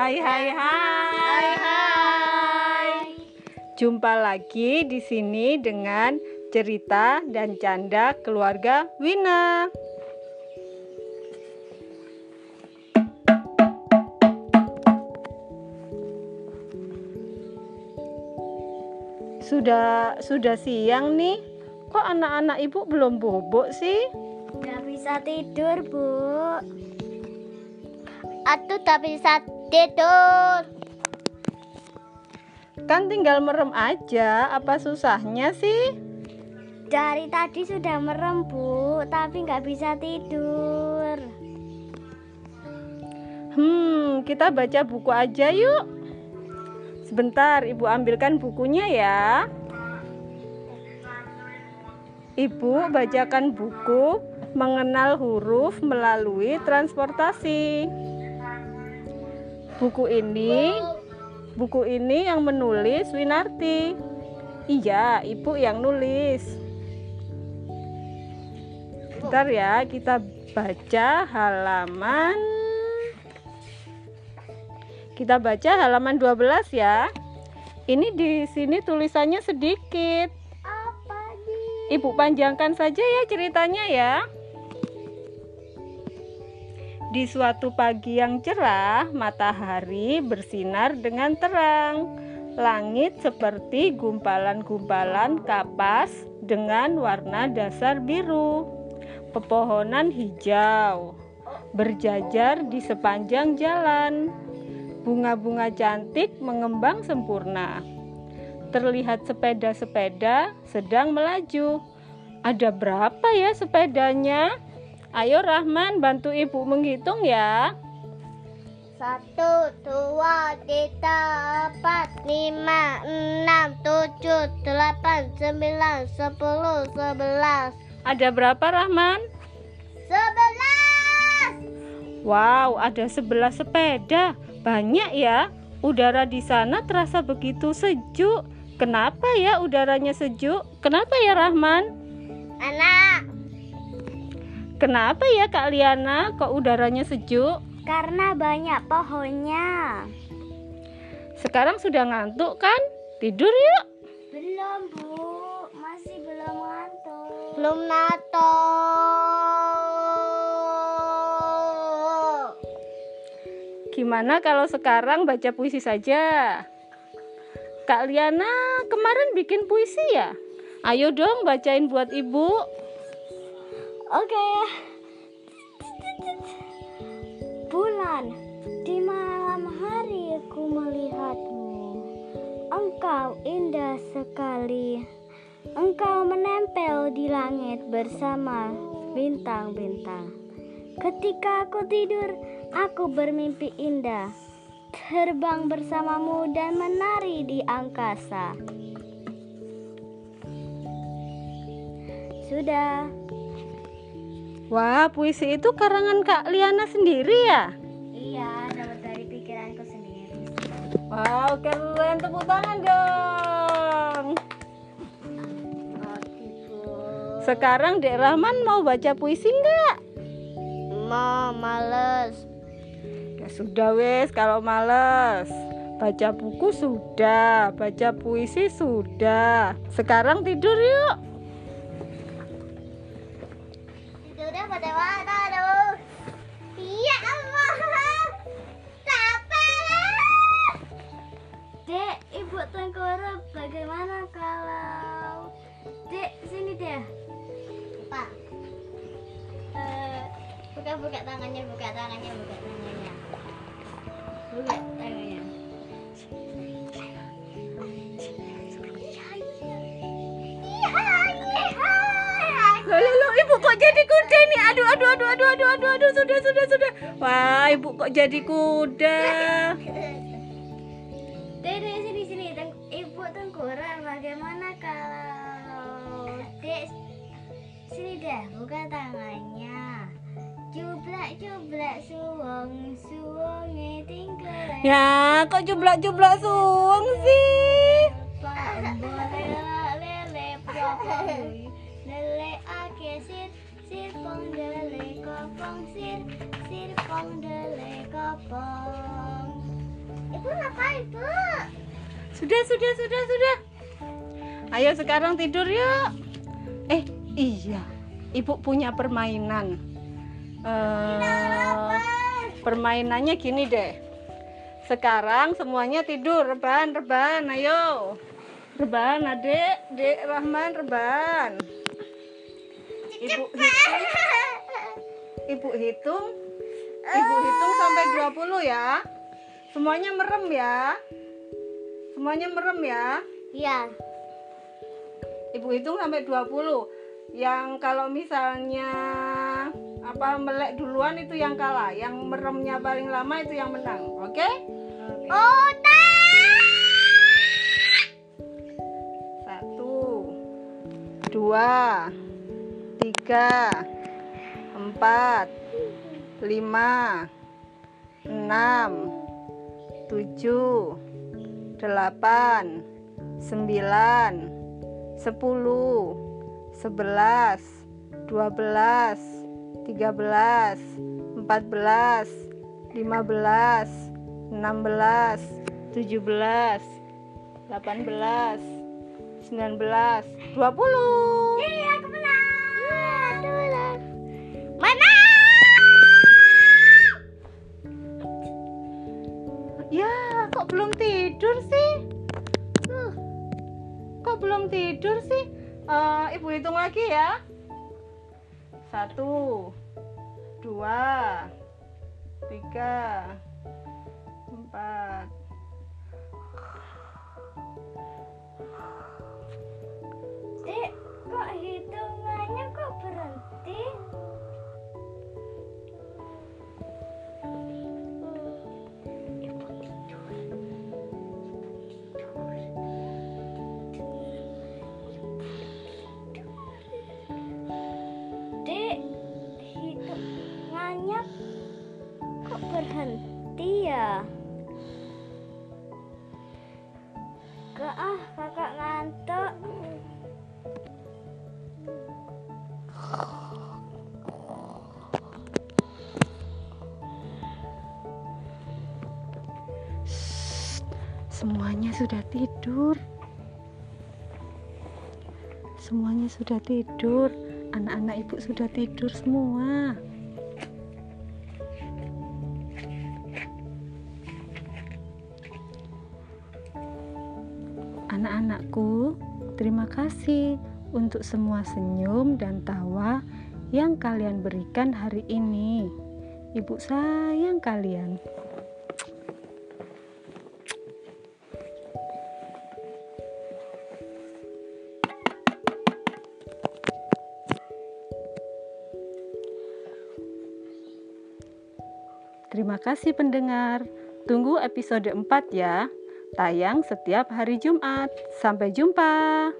Hai hai hai. hai. Jumpa lagi di sini dengan cerita dan canda keluarga Wina. Sudah sudah siang nih. Kok anak-anak ibu belum bobok sih? Gak bisa tidur, Bu. Atuh tak bisa tidur. Kan tinggal merem aja, apa susahnya sih? Dari tadi sudah merem, Bu, tapi nggak bisa tidur. Hmm, kita baca buku aja yuk. Sebentar, Ibu ambilkan bukunya ya. Ibu bacakan buku Mengenal Huruf Melalui Transportasi. Buku ini buku ini yang menulis Winarti. Iya, Ibu yang nulis. Bentar ya, kita baca halaman kita baca halaman 12 ya. Ini di sini tulisannya sedikit. Ibu panjangkan saja ya ceritanya ya. Di suatu pagi yang cerah, matahari bersinar dengan terang. Langit seperti gumpalan-gumpalan kapas dengan warna dasar biru. Pepohonan hijau berjajar di sepanjang jalan. Bunga-bunga cantik mengembang sempurna. Terlihat sepeda-sepeda sedang melaju. Ada berapa ya sepedanya? Ayo Rahman bantu ibu menghitung ya. Satu, dua, tiga, empat, lima, enam, tujuh, delapan, sembilan, sepuluh, sebelas. Ada berapa Rahman? Sebelas! Wow, ada 11 sepeda. Banyak ya. Udara di sana terasa begitu sejuk. Kenapa ya udaranya sejuk? Kenapa ya Rahman? Anak, Kenapa ya Kak Liana kok udaranya sejuk? karena banyak pohonnya. Sekarang sudah ngantuk kan? Tidur yuk. Belum, Bu. Masih belum ngantuk. Belum nato. Gimana kalau sekarang baca puisi saja? Kak Liana kemarin bikin puisi ya? Ayo dong bacain buat ibu. Oke. Bulan, di malam hari ku melihatmu. Engkau indah sekali. Engkau menempel di langit bersama bintang-bintang. Ketika aku tidur, aku bermimpi indah. Terbang bersamamu dan menari di angkasa. Sudah. Wah, puisi itu karangan Kak Liana sendiri ya? Iya, dapat dari pikiranku sendiri. Wow, keren. Tepuk tangan dong. Sekarang Dek Rahman mau baca puisi enggak? Ma, males. Ya sudah wes kalau males. Baca buku sudah, baca puisi sudah. Sekarang tidur yuk. Tidurnya pada mana dong? Iya, Allah. Capek. Dek, Ibu Tengkorak bagaimana kalau... Dek, sini deh. Pak. Eh, buka-buka tangannya, buka tangannya, buka tangannya. Buka tangannya. Kok jadi kuda nih? Aduh, aduh, aduh, aduh, aduh, aduh, aduh, sudah, sudah, sudah. Wah, ibu kok jadi kuda? Dede sini sini ibu tengkorak bagaimana kalau dek sini deh buka tangannya jublak jublak suwong suwonge tinggal Ya, kok jublak-jublak suung sih? lele popong lele ake sir sir pong dele kopong sir sir pong dele kopong Ibu ngapain, Bu? Sudah, sudah, sudah, sudah. Ayo sekarang tidur yuk. Eh, iya. Ibu punya permainan. Eh, permainannya gini deh. Sekarang semuanya tidur, rebahan, rebahan, ayo. Rebahan, adek, dek Rahman, rebahan. Ibu hitung, ibu hitung, ibu hitung sampai 20 ya. Semuanya merem ya. Semuanya merem ya. Iya. Ibu hitung sampai 20. Yang kalau misalnya apa melek duluan itu yang kalah, yang meremnya paling lama itu yang menang. Oke? Oh, Satu, dua, tiga, empat, lima, enam, tujuh, delapan, sembilan, sepuluh, sebelas, dua belas, tiga belas, empat belas, lima belas, enam belas, tujuh belas, delapan belas, sembilan belas, dua puluh. Belum tidur sih? Eh, ibu hitung lagi ya. Satu, dua, tiga, empat. Sudah tidur. Semuanya sudah tidur. Anak-anak ibu sudah tidur semua. Anak-anakku, terima kasih untuk semua senyum dan tawa yang kalian berikan hari ini. Ibu sayang kalian. Terima kasih pendengar. Tunggu episode 4 ya. Tayang setiap hari Jumat. Sampai jumpa.